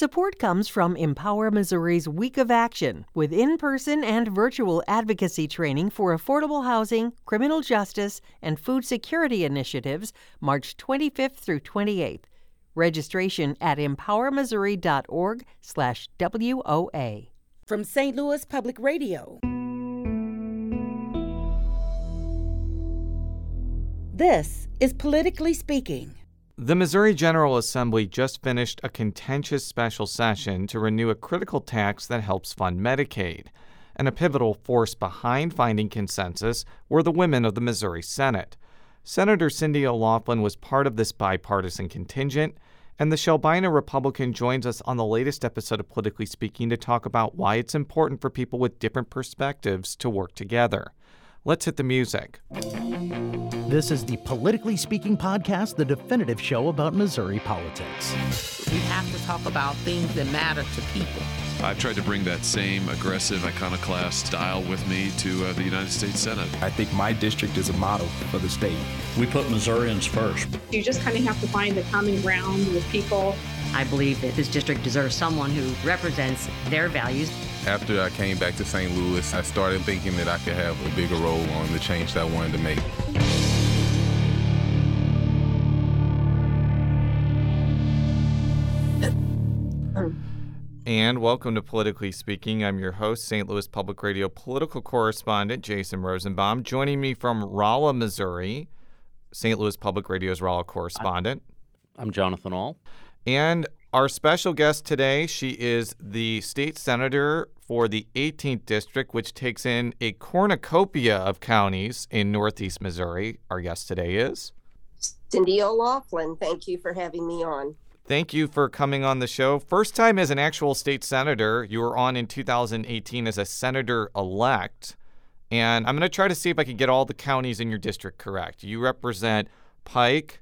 Support comes from Empower Missouri's Week of Action, with in person and virtual advocacy training for affordable housing, criminal justice, and food security initiatives, March 25th through 28th. Registration at empowermissouri.org/slash WOA. From St. Louis Public Radio. This is Politically Speaking. The Missouri General Assembly just finished a contentious special session to renew a critical tax that helps fund Medicaid. And a pivotal force behind finding consensus were the women of the Missouri Senate. Senator Cindy O'Laughlin was part of this bipartisan contingent, and the Shelbina Republican joins us on the latest episode of Politically Speaking to talk about why it's important for people with different perspectives to work together. Let's hit the music. This is the Politically Speaking podcast, the definitive show about Missouri politics. We have to talk about things that matter to people. I've tried to bring that same aggressive iconoclast style with me to uh, the United States Senate. I think my district is a model for the state. We put Missourians first. You just kind of have to find the common ground with people. I believe that this district deserves someone who represents their values. After I came back to St. Louis, I started thinking that I could have a bigger role on the change that I wanted to make. And welcome to Politically Speaking. I'm your host, St. Louis Public Radio political correspondent Jason Rosenbaum. Joining me from Rolla, Missouri, St. Louis Public Radio's Rolla correspondent. I'm Jonathan Ahl. And our special guest today, she is the state senator for the 18th district, which takes in a cornucopia of counties in northeast Missouri. Our guest today is Cindy O'Laughlin. Thank you for having me on. Thank you for coming on the show. First time as an actual state senator. You were on in 2018 as a senator elect. And I'm going to try to see if I can get all the counties in your district correct. You represent Pike,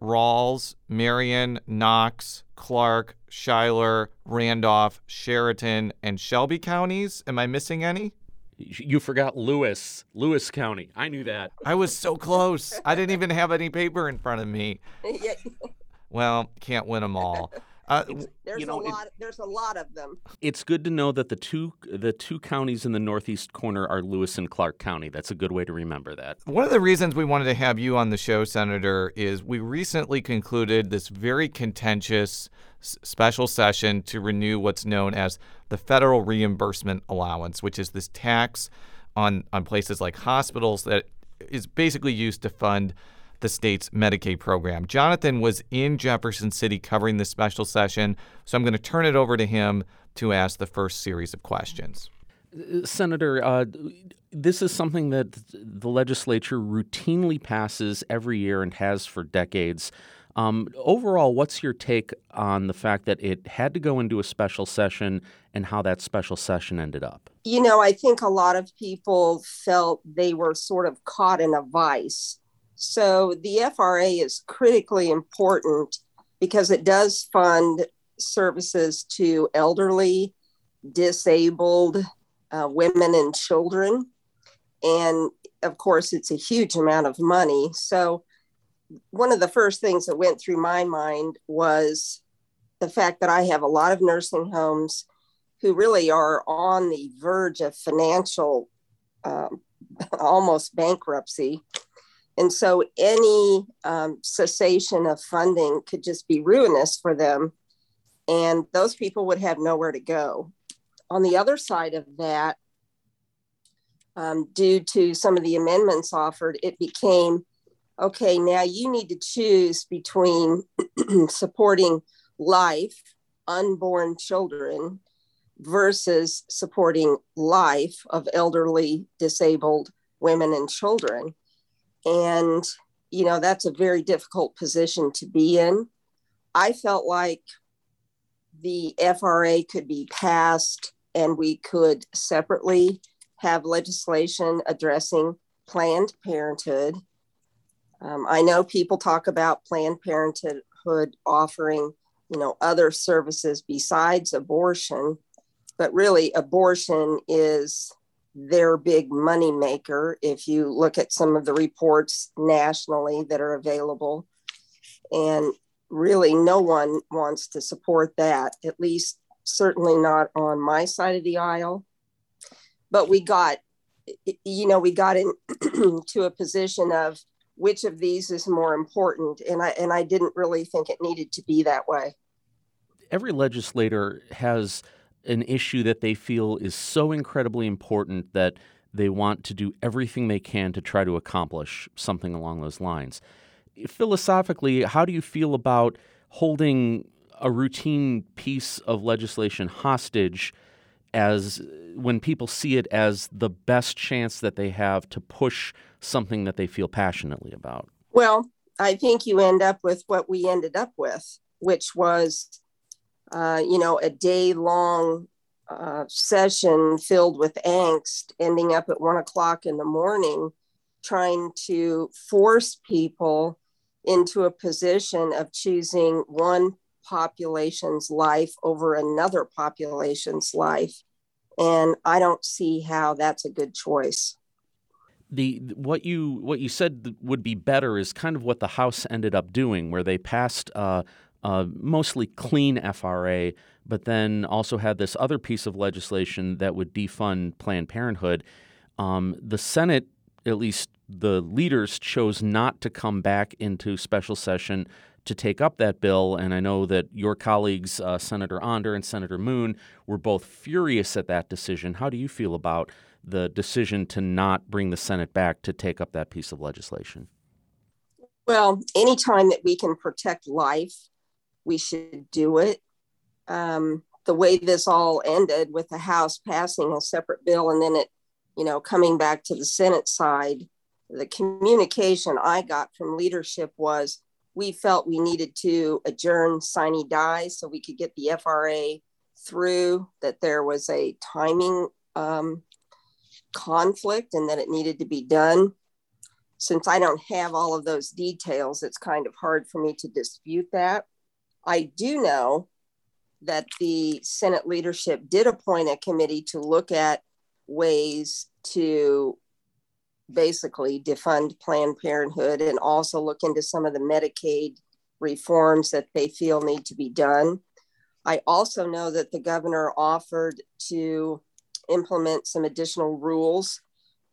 Ralls, Marion, Knox, Clark, Schuyler, Randolph, Sheraton, and Shelby counties. Am I missing any? You forgot Lewis, Lewis County. I knew that. I was so close. I didn't even have any paper in front of me. Well, can't win them all. Uh, there's you know, a lot. It, there's a lot of them. It's good to know that the two the two counties in the northeast corner are Lewis and Clark County. That's a good way to remember that. One of the reasons we wanted to have you on the show, Senator, is we recently concluded this very contentious special session to renew what's known as the federal reimbursement allowance, which is this tax on on places like hospitals that is basically used to fund the state's Medicaid program. Jonathan was in Jefferson City covering this special session, so I'm going to turn it over to him to ask the first series of questions. Senator, uh, this is something that the legislature routinely passes every year and has for decades. Um, overall, what's your take on the fact that it had to go into a special session and how that special session ended up? You know, I think a lot of people felt they were sort of caught in a vice so the FRA is critically important because it does fund services to elderly, disabled uh, women and children. And of course, it's a huge amount of money. So, one of the first things that went through my mind was the fact that I have a lot of nursing homes who really are on the verge of financial um, almost bankruptcy and so any um, cessation of funding could just be ruinous for them. And those people would have nowhere to go. On the other side of that, um, due to some of the amendments offered, it became okay, now you need to choose between supporting life, unborn children, versus supporting life of elderly, disabled women and children. And, you know, that's a very difficult position to be in. I felt like the FRA could be passed and we could separately have legislation addressing Planned Parenthood. Um, I know people talk about Planned Parenthood offering, you know, other services besides abortion, but really abortion is their big money maker if you look at some of the reports nationally that are available and really no one wants to support that, at least certainly not on my side of the aisle. But we got, you know, we got into a position of which of these is more important, and I and I didn't really think it needed to be that way. Every legislator has an issue that they feel is so incredibly important that they want to do everything they can to try to accomplish something along those lines. Philosophically, how do you feel about holding a routine piece of legislation hostage as when people see it as the best chance that they have to push something that they feel passionately about? Well, I think you end up with what we ended up with, which was, uh, you know, a day long uh, session filled with angst, ending up at one o'clock in the morning, trying to force people into a position of choosing one population's life over another population's life. And I don't see how that's a good choice. The what you what you said would be better is kind of what the House ended up doing, where they passed uh, uh, mostly clean FRA, but then also had this other piece of legislation that would defund Planned Parenthood. Um, the Senate, at least the leaders, chose not to come back into special session to take up that bill. And I know that your colleagues, uh, Senator Onder and Senator Moon, were both furious at that decision. How do you feel about the decision to not bring the Senate back to take up that piece of legislation? Well, anytime that we can protect life, we should do it. Um, the way this all ended with the House passing a separate bill and then it, you know, coming back to the Senate side, the communication I got from leadership was we felt we needed to adjourn sine die so we could get the FRA through, that there was a timing um, conflict and that it needed to be done. Since I don't have all of those details, it's kind of hard for me to dispute that. I do know that the Senate leadership did appoint a committee to look at ways to basically defund Planned Parenthood and also look into some of the Medicaid reforms that they feel need to be done. I also know that the governor offered to implement some additional rules,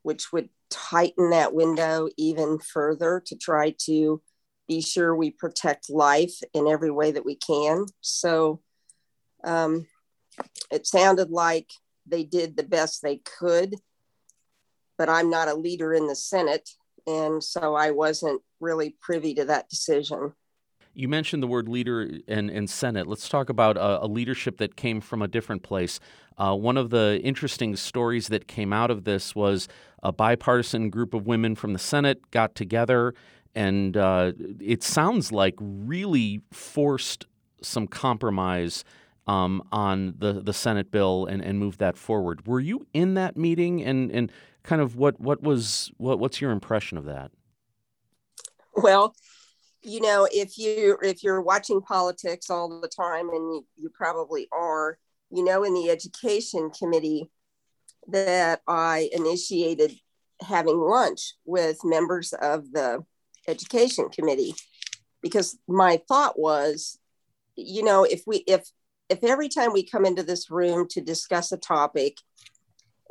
which would tighten that window even further to try to be sure we protect life in every way that we can. So um, it sounded like they did the best they could but I'm not a leader in the Senate. And so I wasn't really privy to that decision. You mentioned the word leader and, and Senate. Let's talk about a, a, leadership that came from a different place. Uh, one of the interesting stories that came out of this was a bipartisan group of women from the Senate got together, and uh, it sounds like really forced some compromise um, on the, the Senate bill and, and moved that forward. Were you in that meeting? And, and kind of what what was what what's your impression of that? Well, you know, if you if you're watching politics all the time, and you, you probably are, you know, in the education committee that I initiated having lunch with members of the education committee because my thought was you know if we if if every time we come into this room to discuss a topic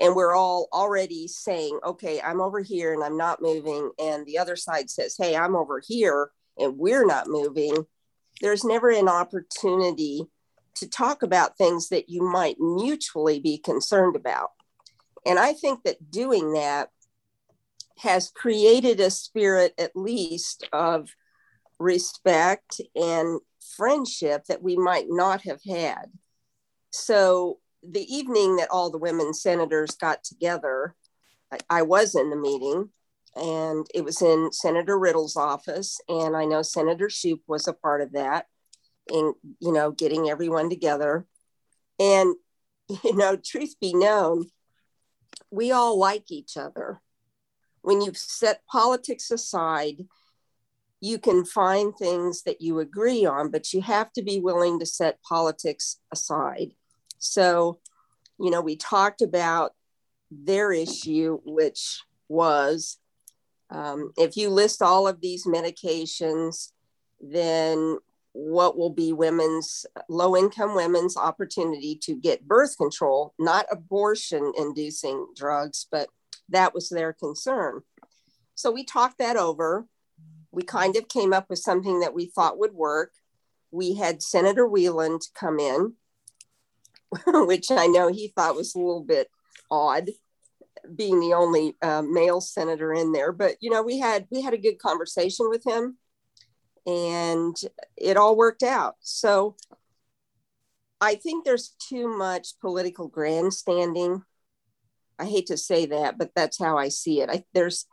and we're all already saying okay i'm over here and i'm not moving and the other side says hey i'm over here and we're not moving there's never an opportunity to talk about things that you might mutually be concerned about. And i think that doing that has created a spirit at least of respect and friendship that we might not have had. So the evening that all the women senators got together, I, I was in the meeting and it was in Senator Riddle's office. And I know Senator Schupp was a part of that in, you know, getting everyone together. And, you know, truth be known, we all like each other. When you've set politics aside, you can find things that you agree on, but you have to be willing to set politics aside so, you know, we talked about their issue, which was um, if you list all of these medications, then what will be women's low income women's opportunity to get birth control, not abortion inducing drugs, but that was their concern. So we talked that over. We kind of came up with something that we thought would work. We had Senator Wieland come in, which I know he thought was a little bit odd being the only uh, male senator in there. But you know we had we had a good conversation with him and it all worked out. So i think there's too much political grandstanding. I hate to say that but that's how i see it. I, there's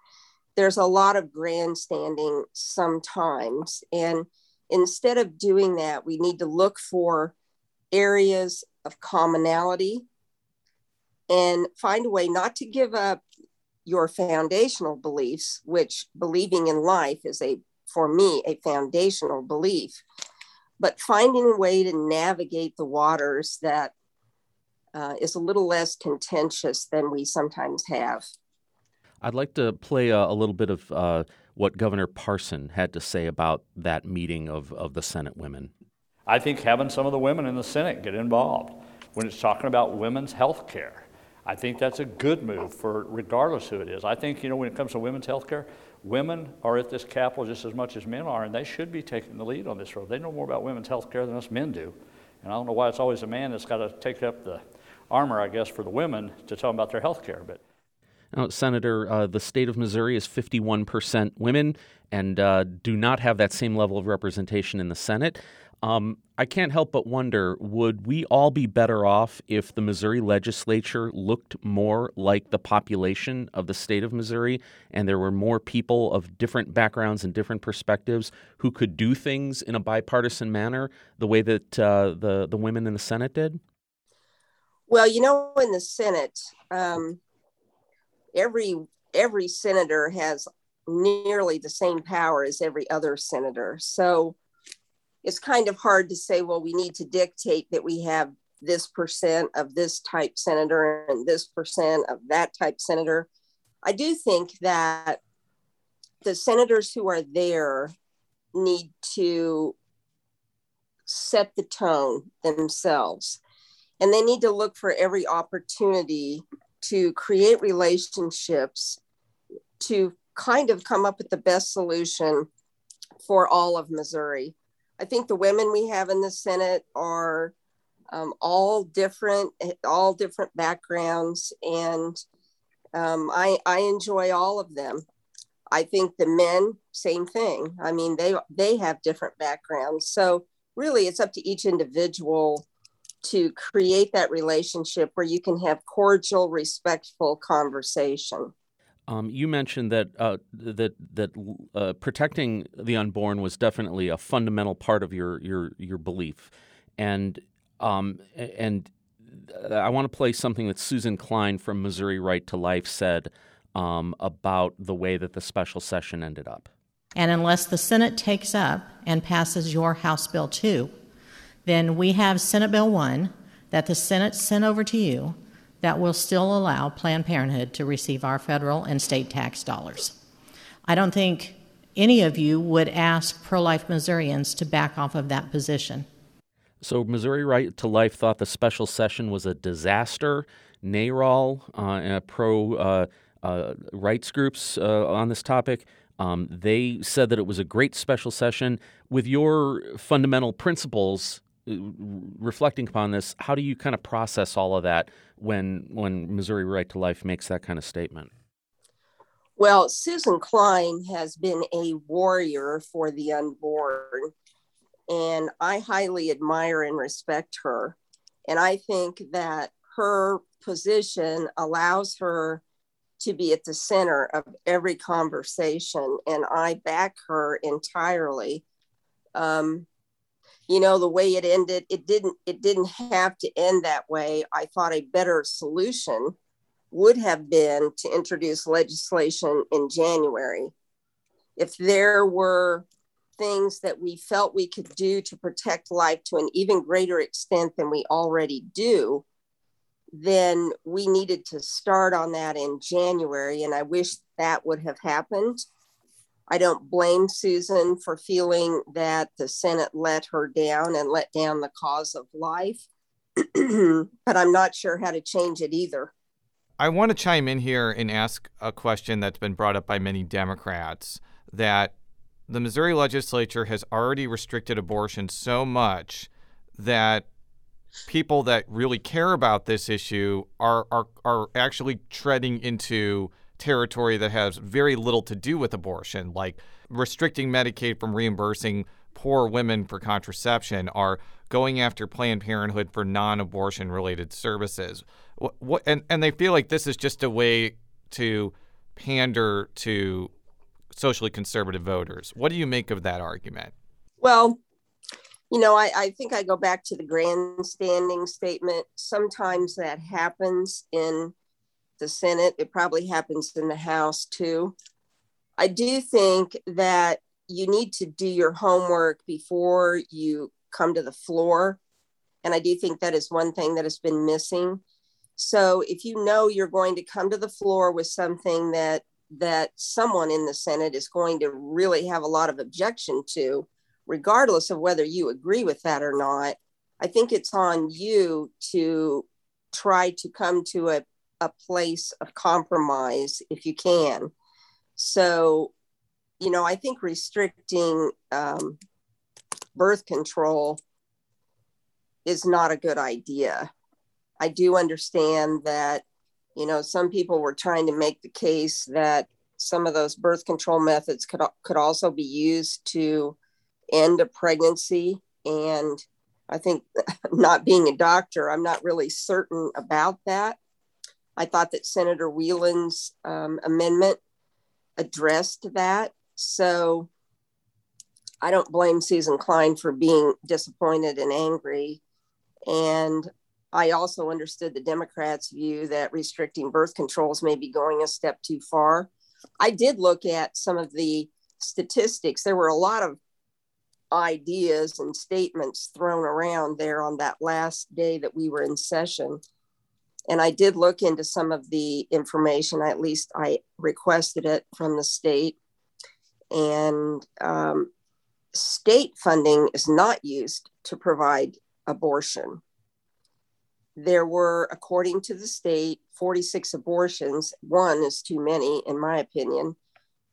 there's a lot of grandstanding sometimes. And instead of doing that we need to look for areas of commonality and find a way not to give up your foundational beliefs, which believing in life is a, for me, a foundational belief, but finding a way to navigate the waters that uh, is a little less contentious than we sometimes have. I'd like to play a, a little bit of uh, what Governor Parson had to say about that meeting of, of the Senate women. I think having some of the women in the Senate get involved when it's talking about women's health care I think that's a good move for regardless who it is. I think, you know, when it comes to women's health care, women are at this capital just as much as men are, and they should be taking the lead on this road. They know more about women's health care than us men do. And I don't know why it's always a man that's got to take up the armor, I guess, for the women to tell them about their health care. But now, Senator, uh, the state of Missouri is 51% women and uh, do not have that same level of representation in the Senate. Um, I can't help but wonder would we all be better off if the Missouri legislature looked more like the population of the state of Missouri and there were more people of different backgrounds and different perspectives who could do things in a bipartisan manner the way that uh, the, the women in the Senate did? Well, you know, in the Senate, um, every every senator has nearly the same power as every other senator. So it's kind of hard to say, well, we need to dictate that we have this percent of this type senator and this percent of that type senator. I do think that the senators who are there need to set the tone themselves. And they need to look for every opportunity to create relationships to kind of come up with the best solution for all of Missouri. I think the women we have in the Senate are um, all different, all different backgrounds, and um, I, I enjoy all of them. I think the men, same thing. I mean, they they have different backgrounds, so really, it's up to each individual to create that relationship where you can have cordial, respectful conversation. Um, you mentioned that uh, that that uh, protecting the unborn was definitely a fundamental part of your your your belief, and um, and I want to play something that Susan Klein from Missouri Right to Life said um, about the way that the special session ended up. And unless the Senate takes up and passes your House Bill 2, then we have Senate Bill 1 that the Senate sent over to you that will still allow Planned Parenthood to receive our federal and state tax dollars. I don't think any of you would ask pro life Missourians to back off of that position. So, Missouri Right to Life thought the special session was a disaster. NARAL, uh, pro uh, uh, rights groups uh, on this topic, um, they said that it was a great special session. With your fundamental principles reflecting upon this, how do you kind of process all of that when when Missouri Right to Life makes that kind of statement? Well, Susan Klein has been a warrior for the unborn, and I highly admire and respect her. And I think that her position allows her to be at the center of every conversation, and I back her entirely. Um, you know the way it ended it didn't it didn't have to end that way. I thought a better solution would have been to introduce legislation in january. If there were things that we felt we could do to protect life to an even greater extent than we already do then we needed to start on that in january and i wish that would have happened I don't blame Susan for feeling that the Senate let her down and let down the cause of life, but I'm not sure how to change it either. I want to chime in here and ask a question that's been brought up by many Democrats that the Missouri legislature has already restricted abortion so much that people that really care about this issue are are, are actually treading into territory that has very little to do with abortion, like restricting Medicaid from reimbursing poor women for contraception, are going after Planned Parenthood for non-abortion related services. What, what, and, and they feel like this is just a way to pander to socially conservative voters. What do you make of that argument? Well, you know, I, I think I go back to the grandstanding statement. Sometimes that happens in the Senate. It probably happens in the House too. I do think that you need to do your homework before you come to the floor. And I do think that is one thing that has been missing. So if you know you're going to come to the floor with something that that someone in the Senate is going to really have a lot of objection to, regardless of whether you agree with that or not, I think it's on you to try to come to a a place of compromise if you can. So, you know, I think restricting um, birth control is not a good idea. I do understand that, you know, some people were trying to make the case that some of those birth control methods could, could also be used to end a pregnancy. And I think, not being a doctor, I'm not really certain about that. I thought that Senator Wieland's um, amendment addressed that. So I don't blame Susan Klein for being disappointed and angry. And I also understood the Democrats' view that restricting birth controls may be going a step too far. I did look at some of the statistics. There were a lot of ideas and statements thrown around there on that last day that we were in session and I did look into some of the information. At least I requested it from the state, and um, state funding is not used to provide abortion. There were, according to the state, 46 abortions. One is too many, in my opinion,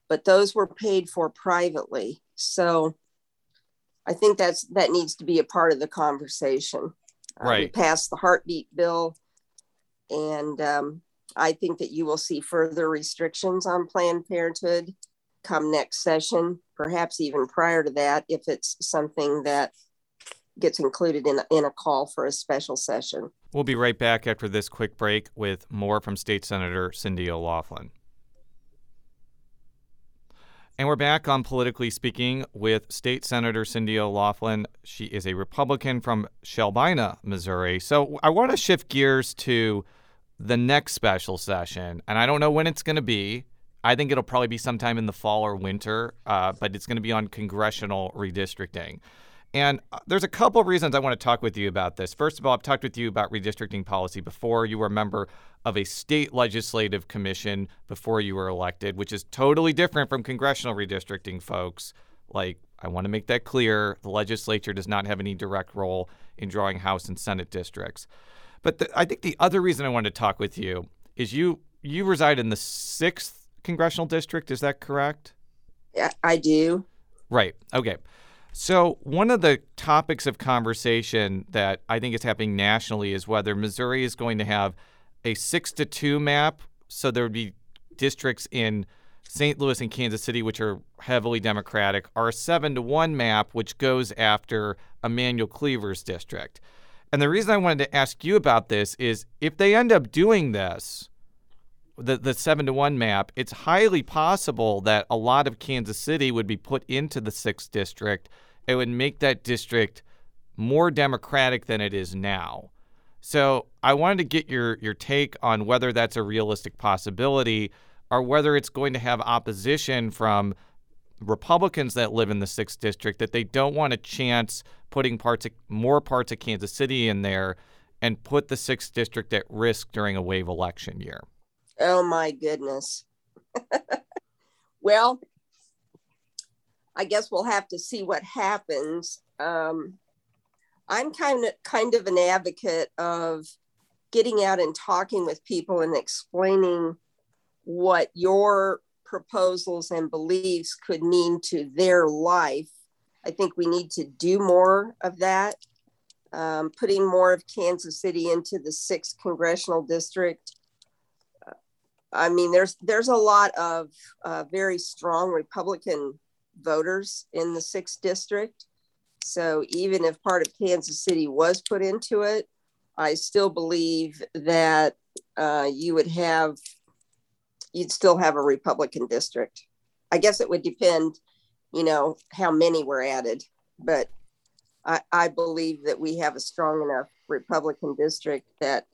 but those were paid for privately. So I think that's that needs to be a part of the conversation. Right. Um, we passed the heartbeat bill and um, I think that you will see further restrictions on Planned Parenthood come next session, perhaps even prior to that, if it's something that gets included in, in a call for a special session. We'll be right back after this quick break with more from State Senator Cindy O'Laughlin. And we're back on Politically Speaking with State Senator Cindy O'Laughlin. She is a Republican from Shelbina, Missouri. So I want to shift gears to the next special session, and I don't know when it's going to be. I think it'll probably be sometime in the fall or winter, uh, but it's going to be on congressional redistricting. And uh, there's a couple reasons I want to talk with you about this. First of all, I've talked with you about redistricting policy before. You were a member of a state legislative commission before you were elected, which is totally different from congressional redistricting, folks. Like, I want to make that clear. The legislature does not have any direct role in drawing House and Senate districts. But the, I think the other reason I wanted to talk with you is you you reside in the sixth congressional district. Is that correct? Yeah, I do. Right. Okay. So one of the topics of conversation that I think is happening nationally is whether Missouri is going to have a six to two map. So there would be districts in St. Louis and Kansas City, which are heavily Democratic, or a seven to one map, which goes after Emanuel Cleaver's district. And the reason I wanted to ask you about this is if they end up doing this, the, the seven to one map, it's highly possible that a lot of Kansas City would be put into the sixth district. It would make that district more democratic than it is now. So I wanted to get your your take on whether that's a realistic possibility or whether it's going to have opposition from Republicans that live in the sixth district that they don't want a chance putting parts of, more parts of Kansas City in there and put the sixth district at risk during a wave election year. Oh my goodness. well, I guess we'll have to see what happens. Um, I'm kind of kind of an advocate of getting out and talking with people and explaining what your proposals and beliefs could mean to their life. I think we need to do more of that. Um, putting more of Kansas City into the sixth congressional district. I mean, there's there's a lot of uh, very strong Republican voters in the sixth district. So even if part of Kansas City was put into it, I still believe that uh, you would have, you'd still have a Republican district. I guess it would depend, you know, how many were added, but I, I believe that we have a strong enough Republican district that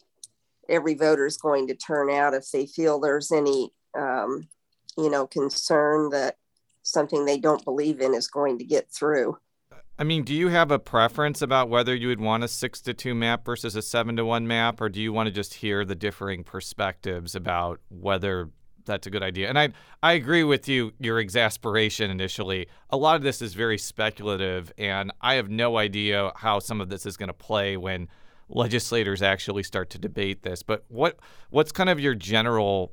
every voter is going to turn out if they feel there's any, um, you know, concern that something they don't believe in is going to get through. I mean, do you have a preference about whether you would want a six to two map versus a seven to one map, or do you want to just hear the differing perspectives about whether that's a good idea? And I I agree with you, your exasperation initially. A lot of this is very speculative, and I have no idea how some of this is going to play when legislators actually start to debate this. But what what's kind of your general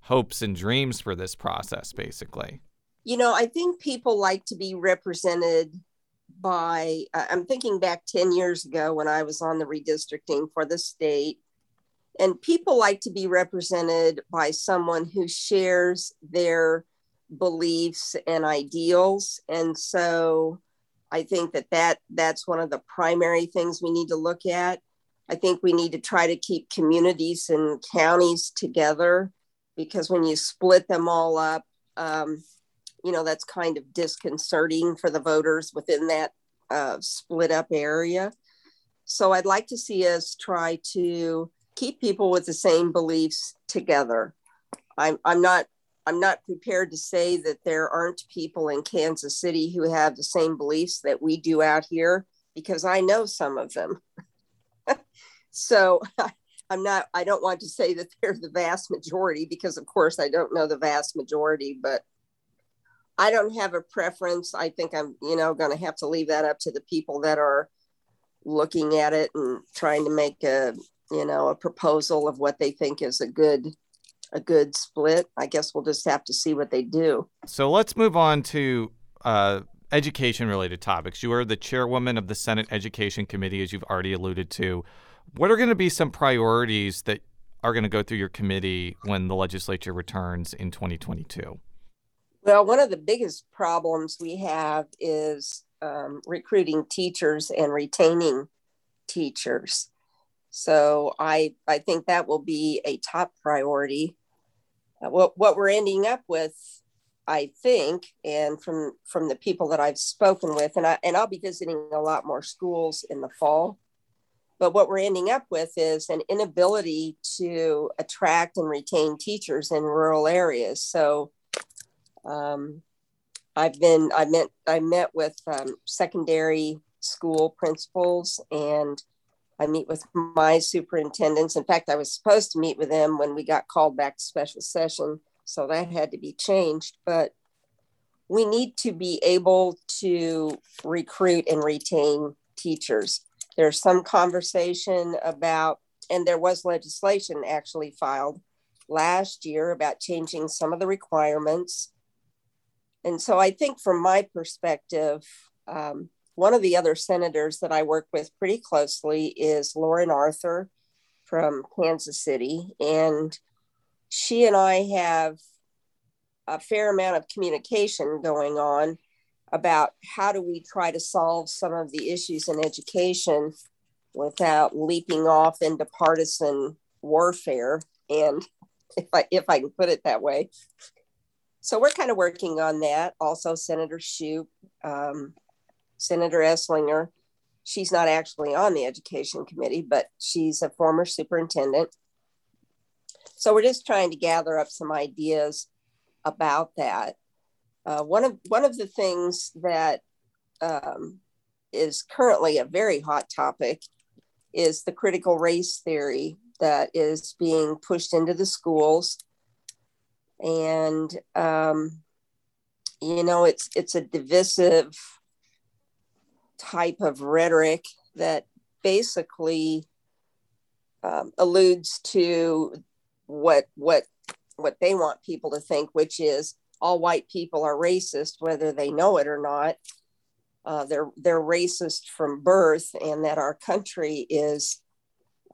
hopes and dreams for this process, basically? You know, I think people like to be represented by, I'm thinking back 10 years ago when I was on the redistricting for the state. And people like to be represented by someone who shares their beliefs and ideals. And so I think that, that that's one of the primary things we need to look at. I think we need to try to keep communities and counties together because when you split them all up, um, you know that's kind of disconcerting for the voters within that uh, split up area so i'd like to see us try to keep people with the same beliefs together i'm, I'm not i'm not prepared to say that there aren't people in kansas city who have the same beliefs that we do out here because i know some of them so i'm not i don't want to say that they're the vast majority because of course i don't know the vast majority but I don't have a preference. I think I'm, you know, going to have to leave that up to the people that are looking at it and trying to make a, you know, a proposal of what they think is a good a good split. I guess we'll just have to see what they do. So let's move on to uh, education related topics. You are the chairwoman of the Senate Education Committee, as you've already alluded to. What are going to be some priorities that are going to go through your committee when the legislature returns in 2022? Well, one of the biggest problems we have is um, recruiting teachers and retaining teachers. So I I think that will be a top priority. Uh, what what we're ending up with, I think, and from from the people that I've spoken with, and I and I'll be visiting a lot more schools in the fall. But what we're ending up with is an inability to attract and retain teachers in rural areas. So um, I've been I met I met with um, secondary school principals and I meet with my superintendents. In fact, I was supposed to meet with them when we got called back to special session, so that had to be changed. But we need to be able to recruit and retain teachers. There's some conversation about, and there was legislation actually filed last year about changing some of the requirements and so I think from my perspective, um, one of the other senators that I work with pretty closely is Lauren Arthur from Kansas City. And she and I have a fair amount of communication going on about how do we try to solve some of the issues in education without leaping off into partisan warfare. And if I, if I can put it that way, so we're kind of working on that. Also, Senator Schupp, um, Senator Eslinger. She's not actually on the education committee, but she's a former superintendent. So we're just trying to gather up some ideas about that. Uh, one of one of the things that um, is currently a very hot topic is the critical race theory that is being pushed into the schools and um, you know, it's it's a divisive type of rhetoric that basically um, alludes to what what what they want people to think, which is all white people are racist, whether they know it or not. Uh, they're they're racist from birth, and that our country is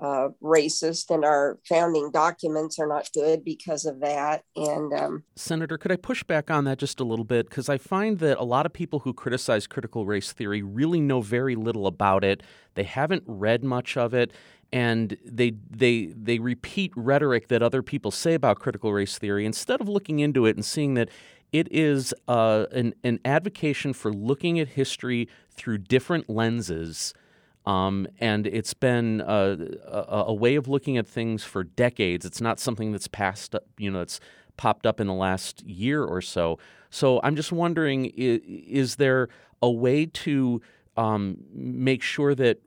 uh, racist, and our founding documents are not good because of that. And um, Senator, could I push back on that just a little bit? Because I find that a lot of people who criticize critical race theory really know very little about it. They haven't read much of it, and they they they repeat rhetoric that other people say about critical race theory instead of looking into it and seeing that it is uh, an, an advocacy for looking at history through different lenses. Um, and it's been a, a, a, way of looking at things for decades. It's not something that's passed, you know, it's popped up in the last year or so. So I'm just wondering, is, is there a way to um, make sure that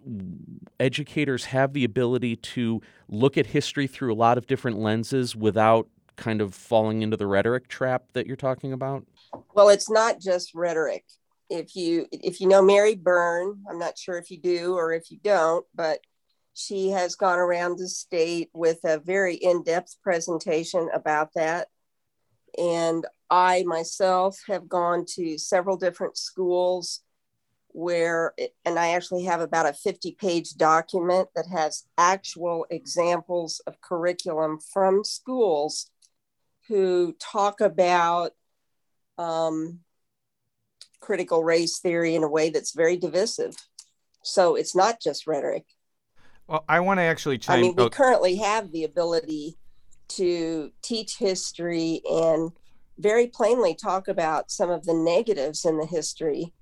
educators have the ability to look at history through a lot of different lenses without kind of falling into the rhetoric trap that you're talking about? Well, it's not just rhetoric. If you if you know Mary Byrne, I'm not sure if you do or if you don't, but she has gone around the state with a very in-depth presentation about that. And I myself have gone to several different schools where, and I actually have about a 50 page document that has actual examples of curriculum from schools who talk about um, critical race theory in a way that's very divisive. So it's not just rhetoric. Well, I want to actually chime. I mean, we currently have the ability to teach history and very plainly talk about some of the negatives in the history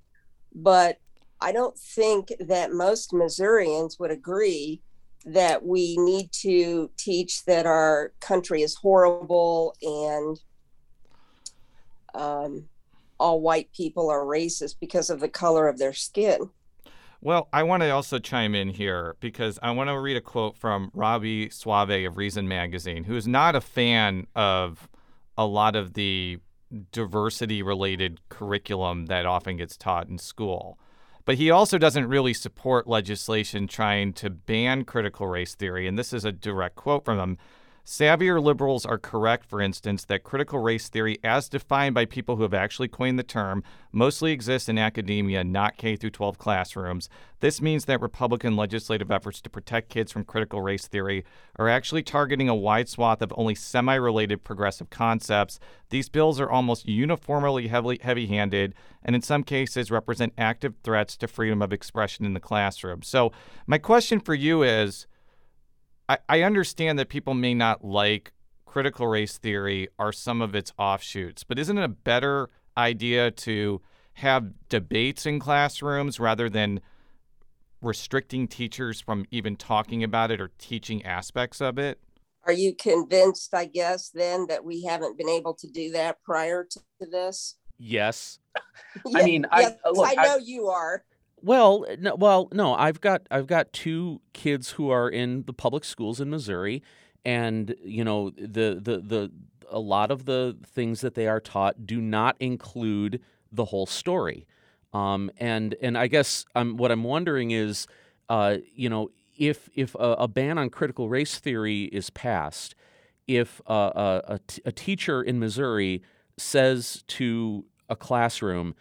but I don't think that most Missourians would agree that we need to teach that our country is horrible and um, all white people are racist because of the color of their skin. Well, I want to also chime in here because I want to read a quote from Robby Soave of Reason Magazine, who is not a fan of a lot of the diversity related curriculum that often gets taught in school. But he also doesn't really support legislation trying to ban critical race theory. And this is a direct quote from him Savvier liberals are correct, for instance, that critical race theory, as defined by people who have actually coined the term, mostly exists in academia, not K 12 classrooms. This means that Republican legislative efforts to protect kids from critical race theory are actually targeting a wide swath of only semi related progressive concepts. These bills are almost uniformly heavy handed and, in some cases, represent active threats to freedom of expression in the classroom. So, my question for you is I, I understand that people may not like critical race theory or some of its offshoots, but isn't it a better idea to have debates in classrooms rather than restricting teachers from even talking about it or teaching aspects of it? Are you convinced, I guess, then that we haven't been able to do that prior to this? Yes. I mean, yes, I, look, I know I, you are. Well, no, well, no. I've got I've got two kids who are in the public schools in Missouri, and you know the the the a lot of the things that they are taught do not include the whole story. Um, and and I guess I'm, what I'm wondering is, uh, you know, if if a, a, ban on critical race theory is passed, if uh, a, a, t- a teacher in Missouri says to a classroom,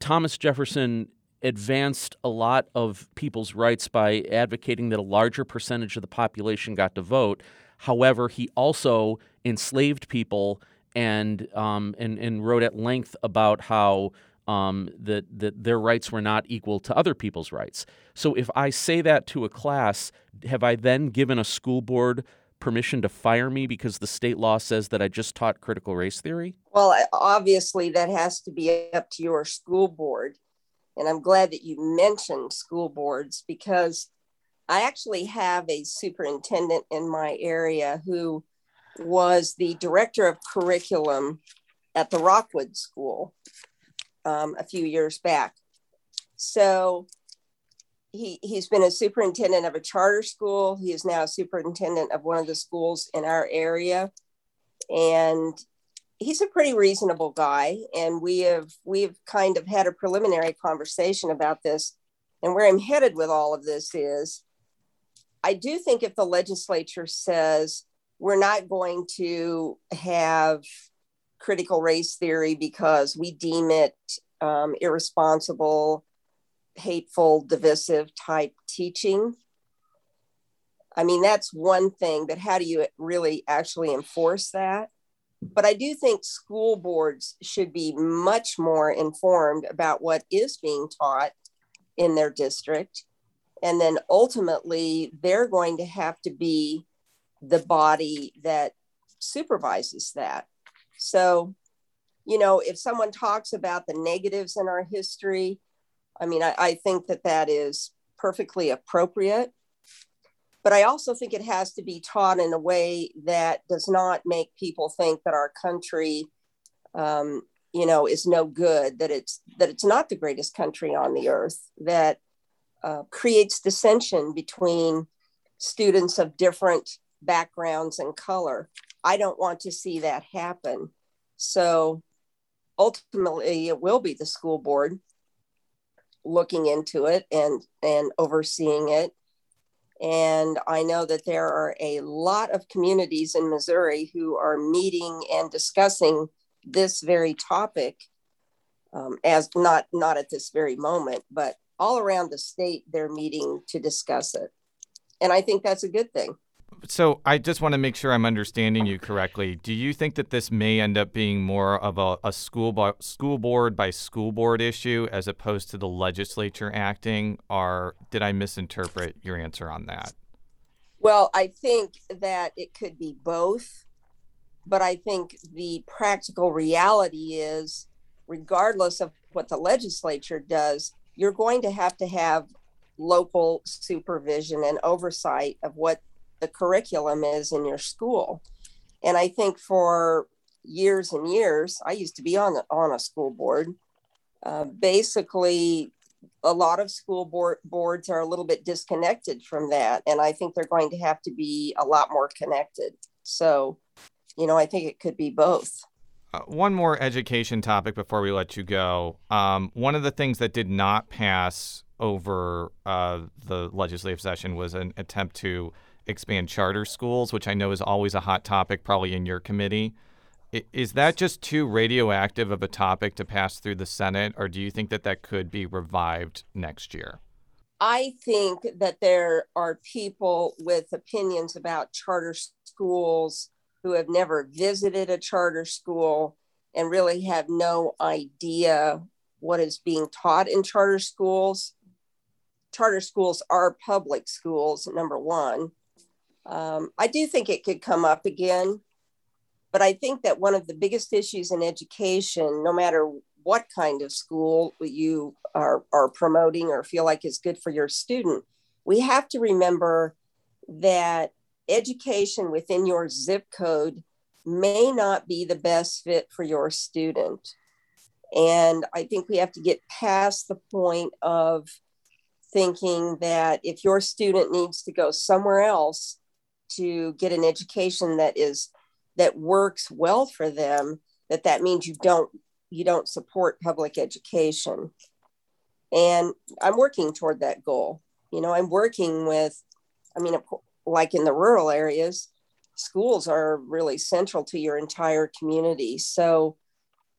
Thomas Jefferson advanced a lot of people's rights by advocating that a larger percentage of the population got to vote. However, he also enslaved people and um, and and wrote at length about how um, that that their rights were not equal to other people's rights. So if I say that to a class, have I then given a school board permission to fire me because the state law says that I just taught critical race theory? Well, obviously that has to be up to your school board. And I'm glad that you mentioned school boards because I actually have a superintendent in my area who was the director of curriculum at the Rockwood School um, a few years back. So he, he's been a superintendent of a charter school. He is now a superintendent of one of the schools in our area. And he's a pretty reasonable guy, and we have we've kind of had a preliminary conversation about this. And where I'm headed with all of this is, I do think if the legislature says we're not going to have critical race theory because we deem it um, irresponsible, hateful, divisive type teaching. I mean, that's one thing, but how do you really actually enforce that? But I do think school boards should be much more informed about what is being taught in their district. And then ultimately, they're going to have to be the body that supervises that. So, you know, if someone talks about the negatives in our history, I mean, I, I think that that is perfectly appropriate. But I also think it has to be taught in a way that does not make people think that our country, um, you know, is no good. That it's that it's not the greatest country on the earth. That uh, creates dissension between students of different backgrounds and color. I don't want to see that happen. So ultimately, it will be the school board looking into it and and overseeing it. And I know that there are a lot of communities in Missouri who are meeting and discussing this very topic um, as not not at this very moment, but all around the state they're meeting to discuss it. And I think that's a good thing. So I just want to make sure I'm understanding you correctly. Do you think that this may end up being more of a, a school bo- school board by school board issue as opposed to the legislature acting, or did I misinterpret your answer on that? Well, I think that it could be both, but I think the practical reality is, regardless of what the legislature does, you're going to have to have local supervision and oversight of what the curriculum is in your school. And I think for years and years, I used to be on on a school board. Uh, basically, a lot of school board boards are a little bit disconnected from that, and I think they're going to have to be a lot more connected. So, you know, I think it could be both. Uh, one more education topic before we let you go. Um, one of the things that did not pass over uh, the legislative session was an attempt to expand charter schools, which I know is always a hot topic, probably in your committee. Is that just too radioactive of a topic to pass through the Senate, or do you think that that could be revived next year? I think that there are people with opinions about charter schools who have never visited a charter school and really have no idea what is being taught in charter schools. Charter schools are public schools, number one. Um, I do think it could come up again, but I think that one of the biggest issues in education, no matter what kind of school you are, are promoting or feel like is good for your student, we have to remember that education within your zip code may not be the best fit for your student. And I think we have to get past the point of thinking that if your student needs to go somewhere else to get an education that is that works well for them that that means you don't you don't support public education. And i'm working toward that goal. You know i'm working with i mean like in the rural areas schools are really central to your entire community. So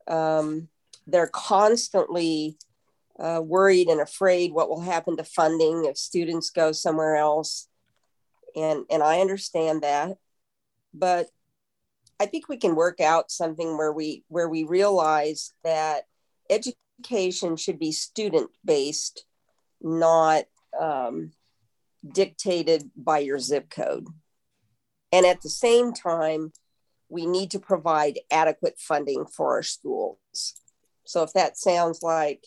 um, they're constantly uh, worried and afraid what will happen to funding if students go somewhere else and and I understand that, but I think we can work out something where we where we realize that education should be student based, not um, dictated by your zip code. And at the same time, we need to provide adequate funding for our schools. So if that sounds like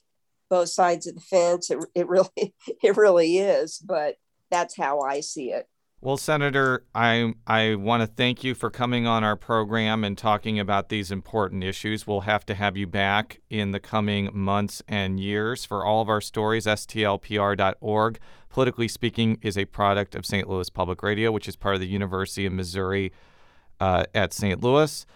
both sides of the fence, it, it really it really is, but that's how I see it. Well, Senator, I I want to thank you for coming on our program and talking about these important issues. We'll have to have you back in the coming months and years for all of our stories. STLPR.org. Politically Speaking is a product of St. Louis Public Radio, which is part of the University of Missouri uh, at St. Louis.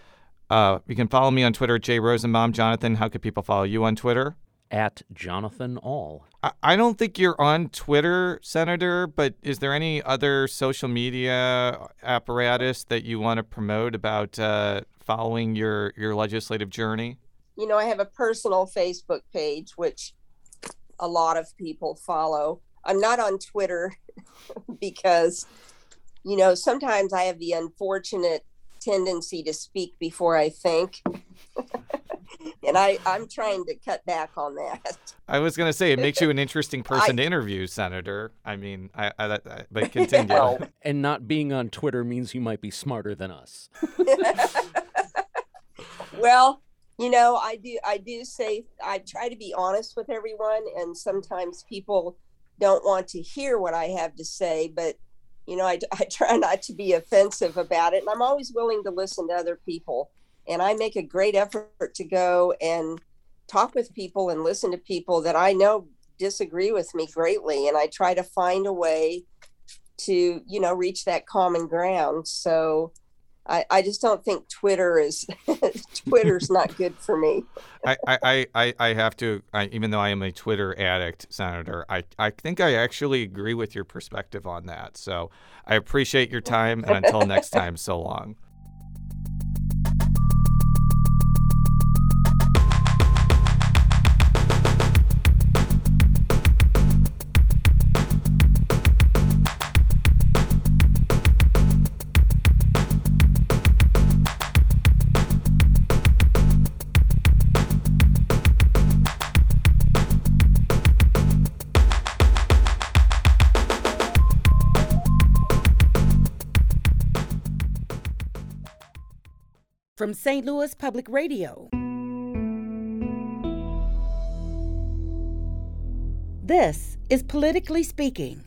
Uh, you can follow me on Twitter, Jay Rosenbaum. Jonathan, how can people follow you on Twitter? At Jonathan Ahl. I, I don't think you're on Twitter, Senator, but is there any other social media apparatus that you want to promote about uh, following your, your legislative journey? You know, I have a personal Facebook page, which a lot of people follow. I'm not on Twitter because, you know, sometimes I have the unfortunate tendency to speak before I think. And I, I'm trying to cut back on that. I was going to say it makes you an interesting person I, to interview, Senator. I mean, I, I, I but continue. Well, and not being on Twitter means you might be smarter than us. well, you know, I do. I do say I try to be honest with everyone, and sometimes people don't want to hear what I have to say, but you know, I, I try not to be offensive about it. And I'm always willing to listen to other people. And I make a great effort to go and talk with people and listen to people that I know disagree with me greatly. And I try to find a way to, you know, reach that common ground. So, I, I just don't think Twitter is Twitter's not good for me. I, I, I, I have to I, even though I am a Twitter addict, Senator, I, I think I actually agree with your perspective on that. So I appreciate your time and until next time, so long. From St. Louis Public Radio. This is Politically Speaking.